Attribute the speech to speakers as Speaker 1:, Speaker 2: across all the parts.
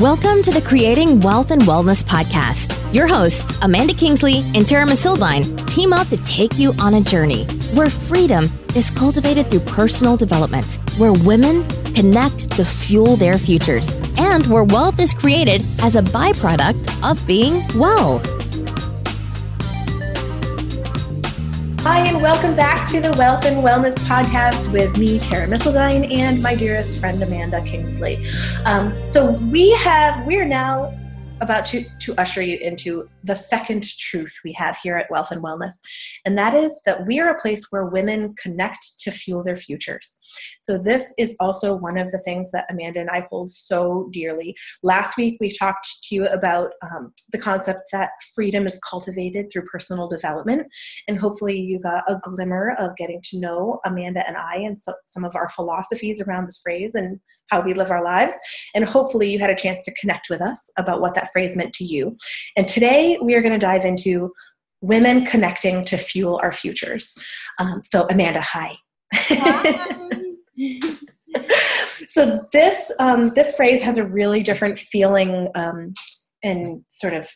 Speaker 1: Welcome to the Creating Wealth and Wellness podcast. Your hosts, Amanda Kingsley and Tara Masildine, team up to take you on a journey where freedom is cultivated through personal development, where women connect to fuel their futures, and where wealth is created as a byproduct of being well.
Speaker 2: Hi, and welcome back to the Wealth and Wellness Podcast with me, Tara Misseldine, and my dearest friend, Amanda Kingsley. Um, so, we have, we're now about to, to usher you into the second truth we have here at Wealth and Wellness, and that is that we are a place where women connect to fuel their futures. So, this is also one of the things that Amanda and I hold so dearly. Last week, we talked to you about um, the concept that freedom is cultivated through personal development, and hopefully, you got a glimmer of getting to know Amanda and I and so, some of our philosophies around this phrase and how we live our lives. And hopefully, you had a chance to connect with us about what that phrase meant to you. And today, we are going to dive into women connecting to fuel our futures. Um, so, Amanda, hi. so this um, this phrase has a really different feeling um, and sort of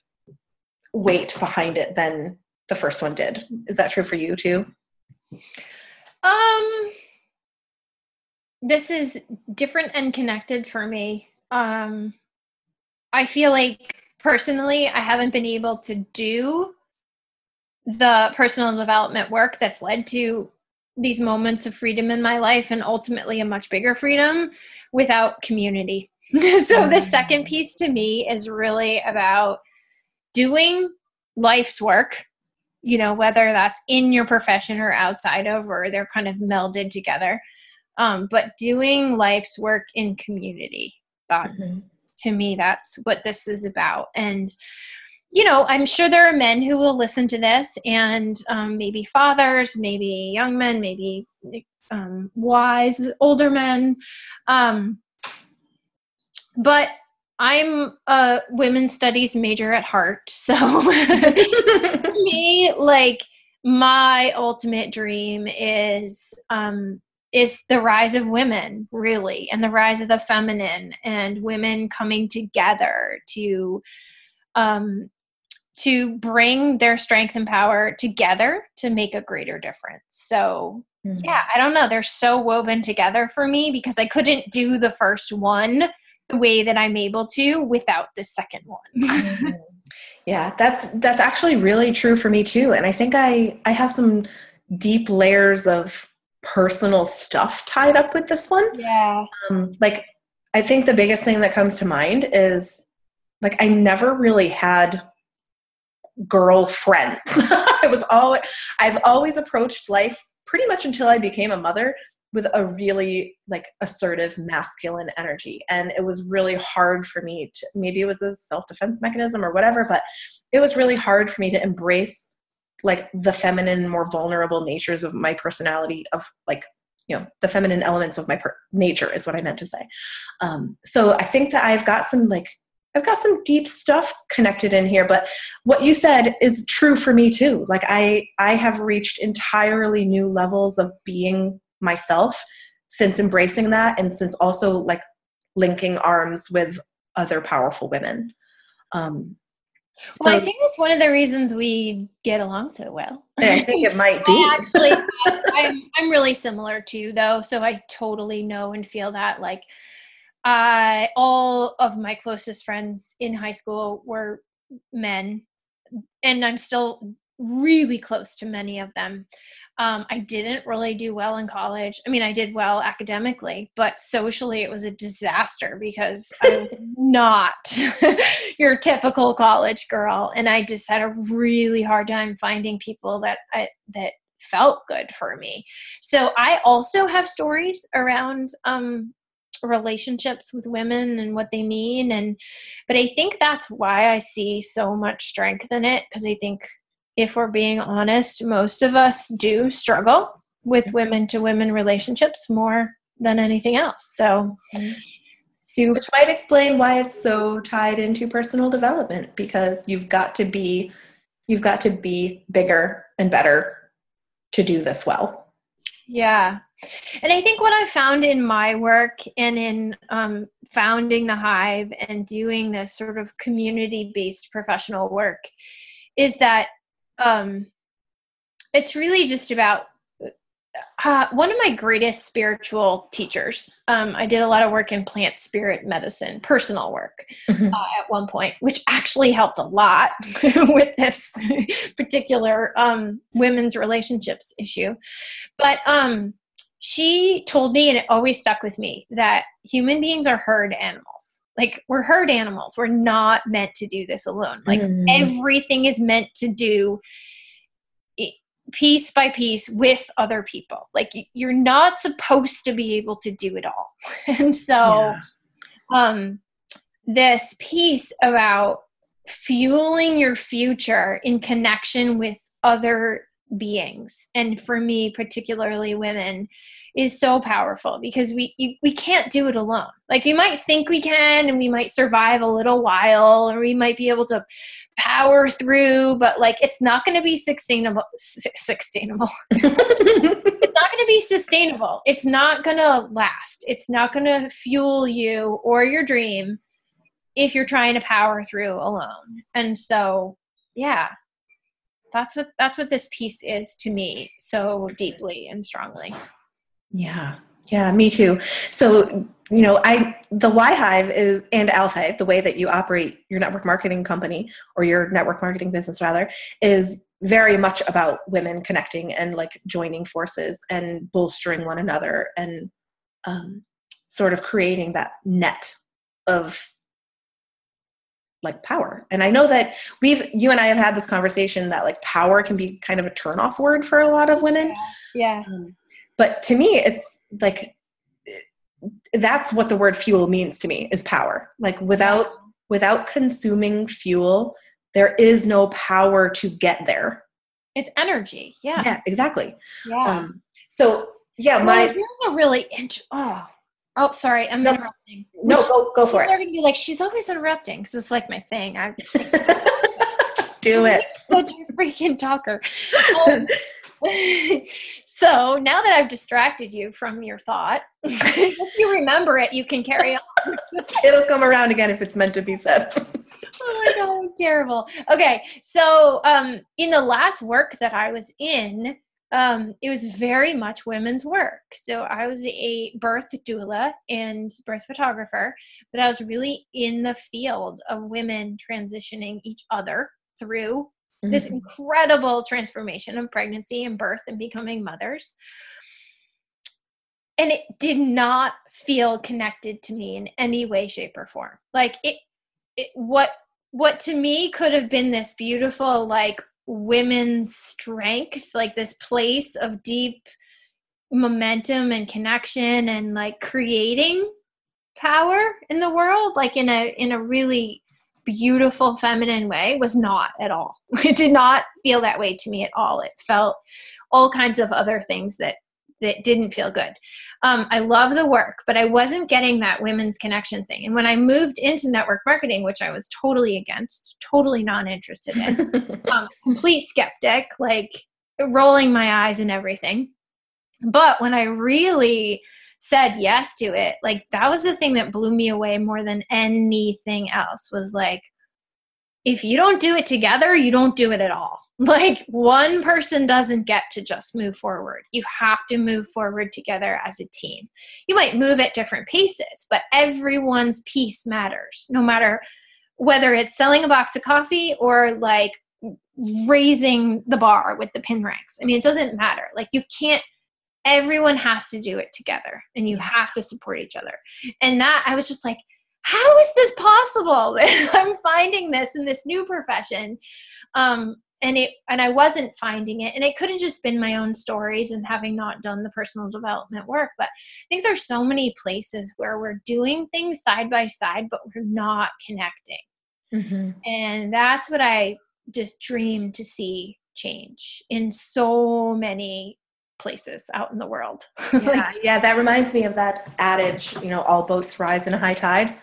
Speaker 2: weight behind it than the first one did. Is that true for you too?
Speaker 3: Um, this is different and connected for me. Um, I feel like personally, I haven't been able to do the personal development work that's led to these moments of freedom in my life and ultimately a much bigger freedom without community. so the second mm. piece to me is really about doing life's work, you know, whether that's in your profession or outside of, or they're kind of melded together. Um, but doing life's work in community. That's mm-hmm to me that's what this is about and you know i'm sure there are men who will listen to this and um, maybe fathers maybe young men maybe um, wise older men. Um, but i'm a women's studies major at heart so me like my ultimate dream is um, is the rise of women really and the rise of the feminine and women coming together to um to bring their strength and power together to make a greater difference so mm-hmm. yeah i don't know they're so woven together for me because i couldn't do the first one the way that i'm able to without the second one mm-hmm.
Speaker 2: yeah that's that's actually really true for me too and i think i i have some deep layers of personal stuff tied up with this one.
Speaker 3: Yeah.
Speaker 2: Um, like, I think the biggest thing that comes to mind is like, I never really had girlfriends. I was all I've always approached life pretty much until I became a mother with a really like assertive masculine energy and it was really hard for me to maybe it was a self-defense mechanism or whatever but it was really hard for me to embrace like the feminine more vulnerable natures of my personality of like you know the feminine elements of my per- nature is what i meant to say um, so i think that i've got some like i've got some deep stuff connected in here but what you said is true for me too like i i have reached entirely new levels of being myself since embracing that and since also like linking arms with other powerful women um,
Speaker 3: well, I think it's one of the reasons we get along so well.
Speaker 2: I think it might be.
Speaker 3: I actually, I'm, I'm really similar too, though. So I totally know and feel that. Like, I all of my closest friends in high school were men, and I'm still really close to many of them. Um, I didn't really do well in college. I mean, I did well academically, but socially it was a disaster because I was not your typical college girl, and I just had a really hard time finding people that I, that felt good for me. So I also have stories around um, relationships with women and what they mean, and but I think that's why I see so much strength in it because I think if we're being honest, most of us do struggle with women to women relationships more than anything else. So, mm-hmm.
Speaker 2: so, which might explain why it's so tied into personal development because you've got to be you've got to be bigger and better to do this well.
Speaker 3: Yeah, And I think what I've found in my work and in um, founding the Hive and doing this sort of community based professional work is that um, it's really just about uh, one of my greatest spiritual teachers. Um, I did a lot of work in plant spirit medicine, personal work mm-hmm. uh, at one point, which actually helped a lot with this particular um, women's relationships issue. But um, she told me, and it always stuck with me, that human beings are herd animals. Like we're herd animals. We're not meant to do this alone. Like mm. everything is meant to do piece by piece with other people. Like you're not supposed to be able to do it all. and so yeah. um this piece about fueling your future in connection with other beings. And for me particularly women is so powerful because we you, we can't do it alone. Like we might think we can and we might survive a little while or we might be able to power through but like it's not going to be sustainable sustainable. It's not going to be sustainable. It's not going to last. It's not going to fuel you or your dream if you're trying to power through alone. And so yeah that's what that's what this piece is to me so deeply and strongly.
Speaker 2: Yeah. Yeah me too. So you know i the y hive is and alpha the way that you operate your network marketing company or your network marketing business rather is very much about women connecting and like joining forces and bolstering one another and um, sort of creating that net of like power. And i know that we've you and i have had this conversation that like power can be kind of a turn off word for a lot of women.
Speaker 3: Yeah, yeah. Um,
Speaker 2: but to me it's like that's what the word fuel means to me is power. Like without without consuming fuel there is no power to get there.
Speaker 3: It's energy. Yeah.
Speaker 2: Yeah exactly.
Speaker 3: Yeah. Um,
Speaker 2: so yeah my
Speaker 3: well, here's a really int- oh oh sorry i'm no, interrupting
Speaker 2: no Which go, go for it
Speaker 3: they're gonna be like she's always interrupting because it's like my thing i
Speaker 2: do it
Speaker 3: such a freaking talker um, so now that I've distracted you from your thought, if you remember it, you can carry on.
Speaker 2: It'll come around again if it's meant to be said.
Speaker 3: oh my god, terrible. Okay, so um, in the last work that I was in, um, it was very much women's work. So I was a birth doula and birth photographer, but I was really in the field of women transitioning each other through mm-hmm. this incredible transformation of pregnancy and birth and becoming mothers. And it did not feel connected to me in any way, shape, or form. Like it, it what what to me could have been this beautiful like women's strength, like this place of deep momentum and connection and like creating power in the world like in a in a really beautiful feminine way was not at all. It did not feel that way to me at all. It felt all kinds of other things that that didn't feel good. Um, I love the work, but I wasn't getting that women's connection thing. And when I moved into network marketing, which I was totally against, totally non interested in, um, complete skeptic, like rolling my eyes and everything. But when I really said yes to it like that was the thing that blew me away more than anything else was like if you don't do it together you don't do it at all like one person doesn't get to just move forward. You have to move forward together as a team. You might move at different paces but everyone's piece matters no matter whether it's selling a box of coffee or like raising the bar with the pin ranks. I mean it doesn't matter. Like you can't everyone has to do it together and you have to support each other. And that i was just like how is this possible? I'm finding this in this new profession. Um, and it and i wasn't finding it and it could have just been my own stories and having not done the personal development work but i think there's so many places where we're doing things side by side but we're not connecting mm-hmm. and that's what i just dream to see change in so many places out in the world.
Speaker 2: yeah, like, yeah, that reminds me of that adage, you know, all boats rise in a high tide.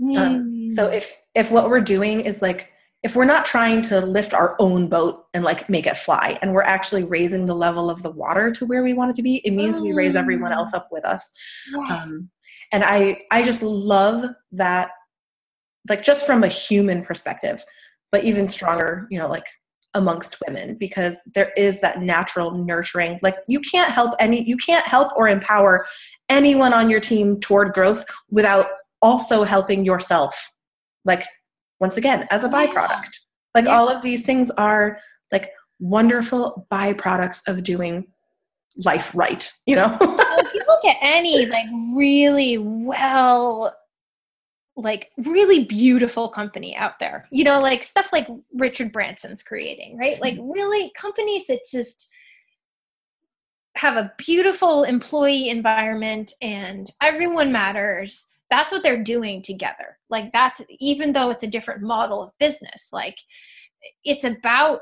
Speaker 2: Mm. Um, so mm. if if what we're doing is like if we're not trying to lift our own boat and like make it fly and we're actually raising the level of the water to where we want it to be it means we raise everyone else up with us. Yes. um, and i i just love that like just from a human perspective but even stronger you know like amongst women because there is that natural nurturing. Like you can't help any you can't help or empower anyone on your team toward growth without also helping yourself. Like once again as a byproduct like yeah. all of these things are like wonderful byproducts of doing life right you know
Speaker 3: well, if you look at any like really well like really beautiful company out there you know like stuff like richard branson's creating right like mm-hmm. really companies that just have a beautiful employee environment and everyone matters that's what they're doing together like that's even though it's a different model of business like it's about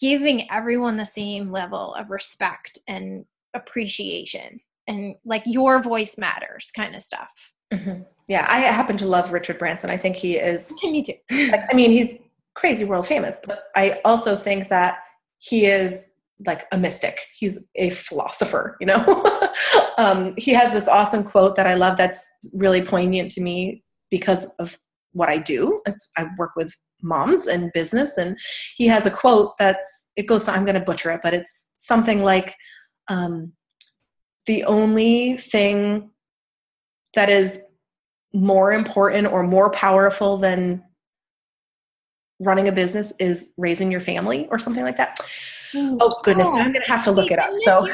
Speaker 3: giving everyone the same level of respect and appreciation and like your voice matters kind of stuff
Speaker 2: mm-hmm. yeah i happen to love richard branson i think he is
Speaker 3: me too
Speaker 2: like, i mean he's crazy world famous but i also think that he is like a mystic. He's a philosopher, you know? um, he has this awesome quote that I love that's really poignant to me because of what I do. It's, I work with moms and business, and he has a quote that's, it goes, I'm going to butcher it, but it's something like, um, the only thing that is more important or more powerful than running a business is raising your family or something like that. Oh goodness, oh. I'm gonna have to look it up. So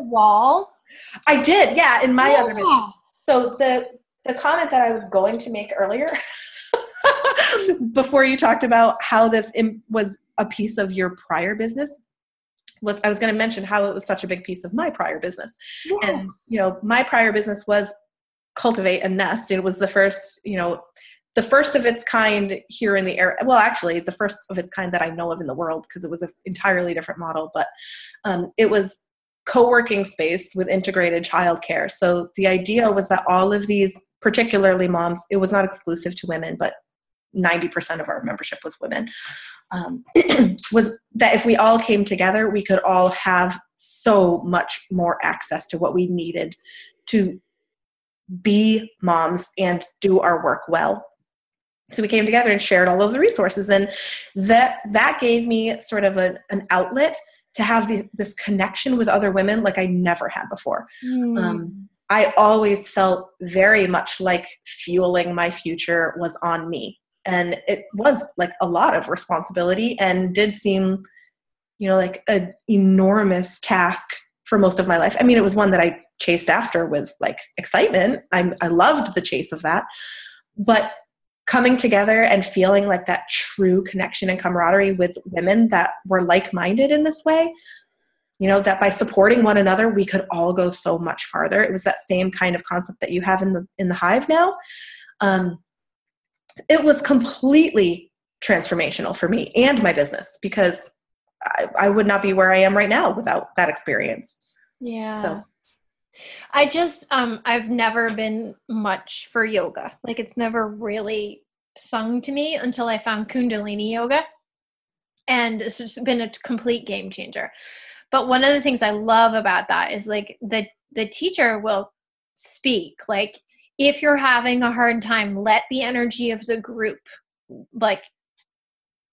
Speaker 3: wall.
Speaker 2: I did, yeah, in my yeah. other. So the the comment that I was going to make earlier before you talked about how this was a piece of your prior business was I was going to mention how it was such a big piece of my prior business. Yes. And you know, my prior business was cultivate and nest. It was the first, you know, the first of its kind here in the area. Well, actually, the first of its kind that I know of in the world because it was an entirely different model, but um, it was co-working space with integrated childcare. So the idea was that all of these, particularly moms, it was not exclusive to women, but 90% of our membership was women, um, was that if we all came together, we could all have so much more access to what we needed to be moms and do our work well so we came together and shared all of the resources and that that gave me sort of a, an outlet to have the, this connection with other women like i never had before. Mm. um, i always felt very much like fueling my future was on me. And it was like a lot of responsibility and did seem you know like an enormous task for most of my life. I mean it was one that i chased after with like excitement. I, I loved the chase of that. But coming together and feeling like that true connection and camaraderie with women that were like-minded in this way you know that by supporting one another we could all go so much farther. It was that same kind of concept that you have in the in the hive now. Um, it was completely transformational for me and my business because I, I would not be where i am right now without that experience.
Speaker 3: Yeah. So I just um I've never been much for yoga. Like it's never really sung to me until I found Kundalini yoga. And it's just been a complete game changer. But one of the things I love about that is like the the teacher will speak like if you're having a hard time let the energy of the group like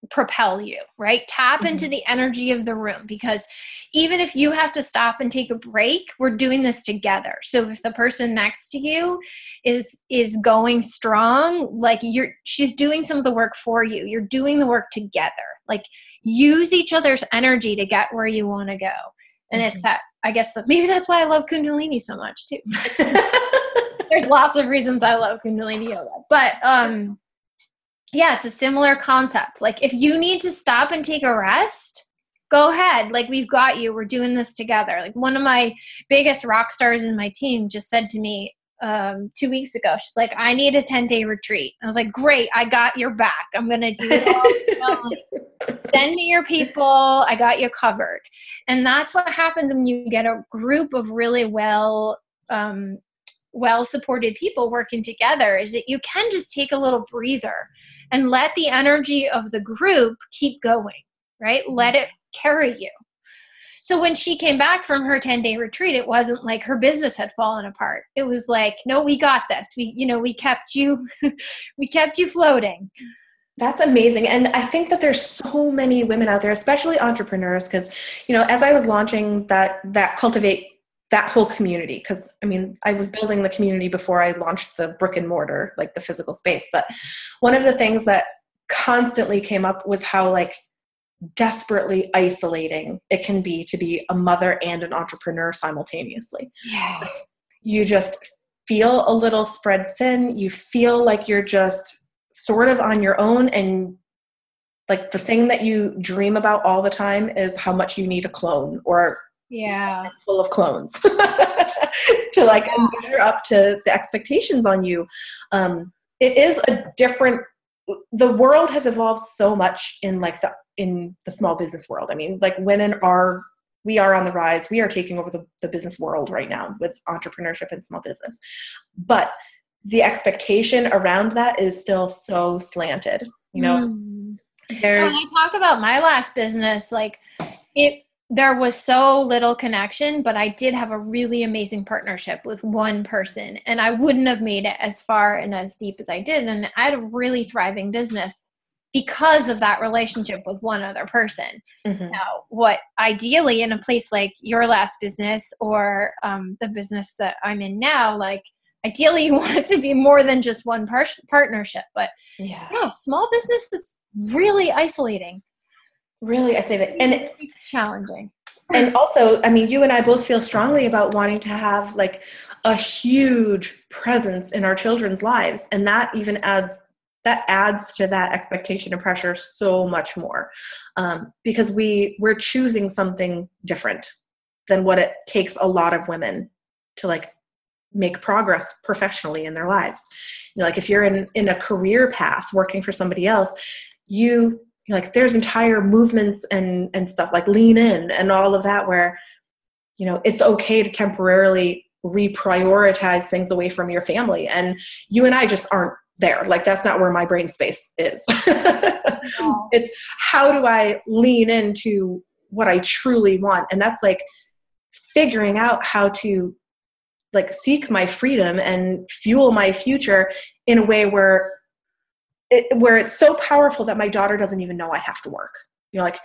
Speaker 3: propel you, right? Tap mm-hmm. into the energy of the room because even if you have to stop and take a break, we're doing this together. So if the person next to you is is going strong, like you're she's doing some of the work for you. You're doing the work together. Like use each other's energy to get where you want to go. And mm-hmm. it's that I guess that maybe that's why I love Kundalini so much too. There's lots of reasons I love Kundalini yoga. But um yeah, it's a similar concept. Like if you need to stop and take a rest, go ahead. Like we've got you. We're doing this together. Like one of my biggest rock stars in my team just said to me um, two weeks ago, she's like, I need a 10 day retreat. I was like, great. I got your back. I'm going to do it Send me your people. I got you covered. And that's what happens when you get a group of really well um, well supported people working together is that you can just take a little breather and let the energy of the group keep going, right? Mm-hmm. Let it carry you. So when she came back from her 10 day retreat, it wasn't like her business had fallen apart. It was like, no, we got this. We, you know, we kept you, we kept you floating.
Speaker 2: That's amazing. And I think that there's so many women out there, especially entrepreneurs, because, you know, as I was launching that, that cultivate that whole community, because I mean, I was building the community before I launched the brick and mortar, like the physical space. But one of the things that constantly came up was how like desperately isolating it can be to be a mother and an entrepreneur simultaneously.
Speaker 3: Yeah.
Speaker 2: You just feel a little spread thin. You feel like you're just sort of on your own and like the thing that you dream about all the time is how much you need a clone or
Speaker 3: yeah
Speaker 2: full of clones to like measure up to the expectations on you um it is a different the world has evolved so much in like the in the small business world. I mean, like women are we are on the rise. We are taking over the, the business world right now with entrepreneurship and small business. But the expectation around that is still so slanted. You know,
Speaker 3: mm. when I talk about my last business, like it there was so little connection, but I did have a really amazing partnership with one person, and I wouldn't have made it as far and as deep as I did. And I had a really thriving business because of that relationship with one other person. Mm-hmm. Now, what ideally in a place like your last business or um, the business that I'm in now, like ideally you want it to be more than just one par- partnership. But yeah. yeah, small business is really isolating.
Speaker 2: Really, I say that, and
Speaker 3: it, challenging.
Speaker 2: And also, I mean, you and I both feel strongly about wanting to have like a huge presence in our children's lives, and that even adds that adds to that expectation and pressure so much more um, because we we're choosing something different than what it takes a lot of women to like make progress professionally in their lives you know like if you're in in a career path working for somebody else you like there's entire movements and and stuff like lean in and all of that where you know it's okay to temporarily reprioritize things away from your family. And you and i just aren't there. Like that's not where my brain space is. It's how do i lean into what i truly want? And that's like figuring out how to like seek my freedom and fuel my future in a way where it, where it's so powerful that my daughter doesn't even know i have to work you know like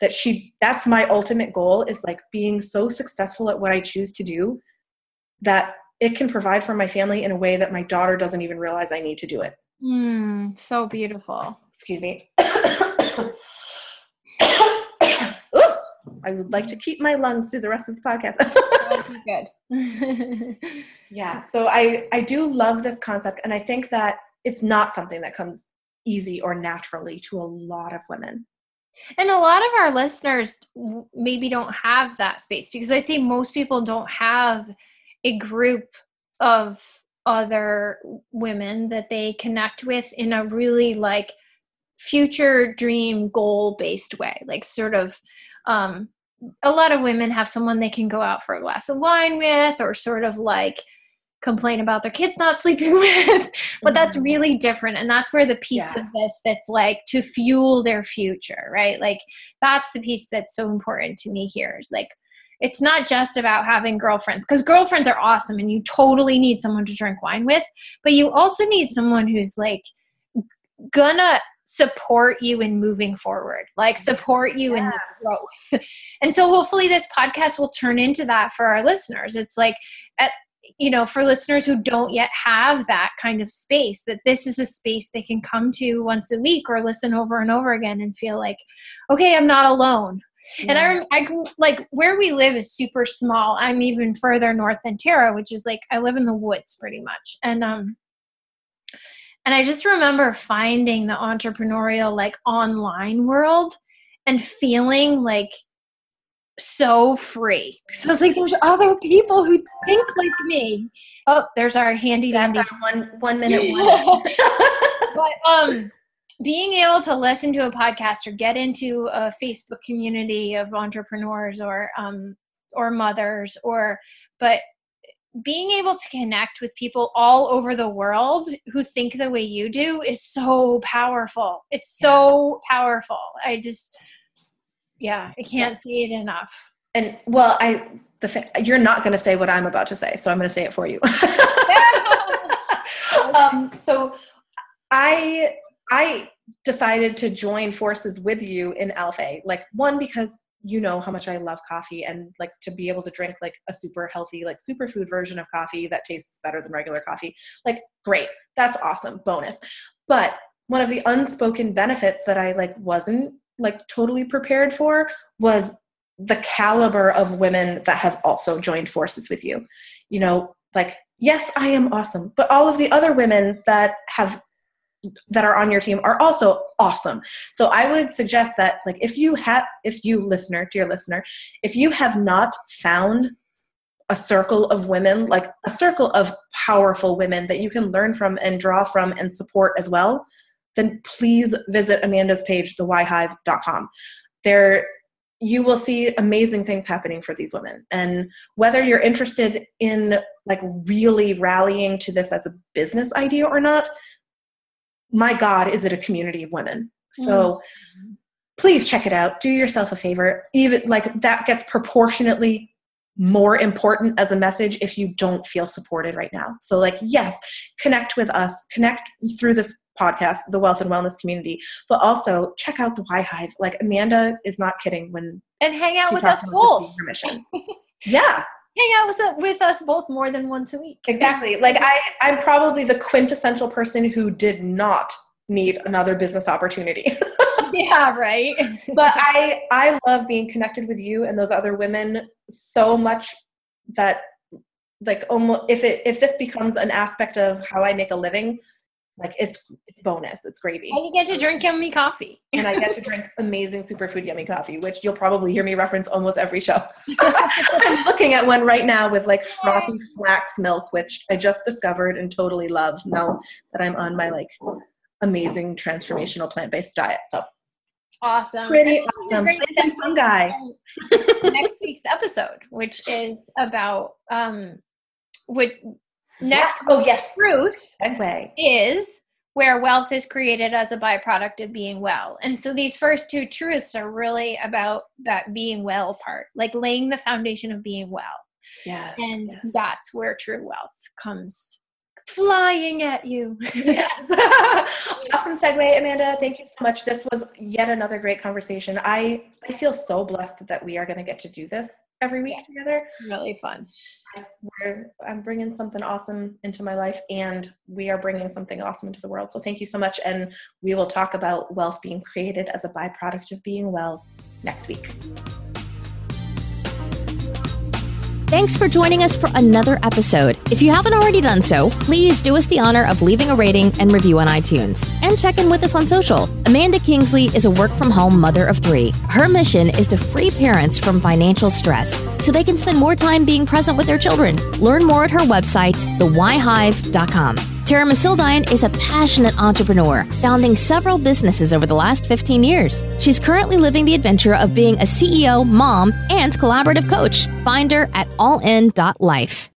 Speaker 2: that she that's my ultimate goal is like being so successful at what i choose to do that it can provide for my family in a way that my daughter doesn't even realize I need to do it.
Speaker 3: Mm, so beautiful.
Speaker 2: Excuse me. I would like to keep my lungs through the rest of the podcast.
Speaker 3: good.
Speaker 2: yeah. So I I do love this concept, and I think that it's not something that comes easy or naturally to a lot of women.
Speaker 3: And a lot of our listeners maybe don't have that space because I'd say most people don't have a group of other women that they connect with in a really like future dream goal based way like sort of um a lot of women have someone they can go out for a glass of wine with or sort of like complain about their kids not sleeping with but that's mm-hmm. really different and that's where the piece yeah. of this that's like to fuel their future right like that's the piece that's so important to me here is like it's not just about having girlfriends because girlfriends are awesome and you totally need someone to drink wine with but you also need someone who's like gonna support you in moving forward like support you yes. in growth and so hopefully this podcast will turn into that for our listeners it's like at you know for listeners who don't yet have that kind of space that this is a space they can come to once a week or listen over and over again and feel like okay i'm not alone yeah. And I, I like where we live is super small. I'm even further north than Tara, which is like I live in the woods pretty much. And um, and I just remember finding the entrepreneurial like online world and feeling like so free. So I was like, there's other people who think like me. Oh, there's our handy dandy
Speaker 2: one one minute one.
Speaker 3: but um being able to listen to a podcast or get into a Facebook community of entrepreneurs or um, or mothers or but being able to connect with people all over the world who think the way you do is so powerful. It's so powerful. I just, yeah, I can't yeah. say it enough.
Speaker 2: And well, I the th- you're not going to say what I'm about to say, so I'm going to say it for you. um, so I I decided to join forces with you in Alpha. Like one because you know how much I love coffee and like to be able to drink like a super healthy like superfood version of coffee that tastes better than regular coffee. Like great. That's awesome. Bonus. But one of the unspoken benefits that I like wasn't like totally prepared for was the caliber of women that have also joined forces with you. You know, like yes, I am awesome, but all of the other women that have that are on your team are also awesome. So I would suggest that like if you have if you listener, dear listener, if you have not found a circle of women, like a circle of powerful women that you can learn from and draw from and support as well, then please visit Amanda's page, thewhyhive.com. There you will see amazing things happening for these women. And whether you're interested in like really rallying to this as a business idea or not, my God, is it a community of women? So mm-hmm. please check it out. Do yourself a favor. Even like that gets proportionately more important as a message if you don't feel supported right now. So, like, yes, connect with us, connect through this podcast, the Wealth and Wellness community, but also check out the Y Hive. Like, Amanda is not kidding when
Speaker 3: and hang out with us both.
Speaker 2: Permission. yeah,
Speaker 3: hang out with, with us both more than once a week.
Speaker 2: Exactly. Like I, I'm probably the quintessential person who did not need another business opportunity.
Speaker 3: yeah, right.
Speaker 2: but I, I love being connected with you and those other women so much that like almost if it if this becomes an aspect of how I make a living, like it's it's bonus it's gravy.
Speaker 3: And you get to drink yummy coffee.
Speaker 2: And i get to drink amazing superfood yummy coffee which you'll probably hear me reference almost every show. I'm looking at one right now with like frothy flax milk which i just discovered and totally love. Now that i'm on my like amazing transformational plant-based diet so.
Speaker 3: Awesome.
Speaker 2: Pretty awesome. fun guy
Speaker 3: next week's episode which is about um which Oh, Next,
Speaker 2: oh yes,
Speaker 3: truth is where wealth is created as a byproduct of being well. And so these first two truths are really about that being well part, like laying the foundation of being well.
Speaker 2: Yes.
Speaker 3: And yes. that's where true wealth comes flying at you.
Speaker 2: awesome segue, Amanda. Thank you so much. This was yet another great conversation. I I feel so blessed that we are going to get to do this every week together.
Speaker 3: Really fun.
Speaker 2: We're, I'm bringing something awesome into my life, and we are bringing something awesome into the world. So thank you so much, and we will talk about wealth being created as a byproduct of being well next week.
Speaker 1: Thanks for joining us for another episode. If you haven't already done so, please do us the honor of leaving a rating and review on iTunes. And check in with us on social. Amanda Kingsley is a work from home mother of three. Her mission is to free parents from financial stress so they can spend more time being present with their children. Learn more at her website, thewhyhive.com. Tara Masildine is a passionate entrepreneur, founding several businesses over the last 15 years. She's currently living the adventure of being a CEO, mom, and collaborative coach. Find her at allin.life.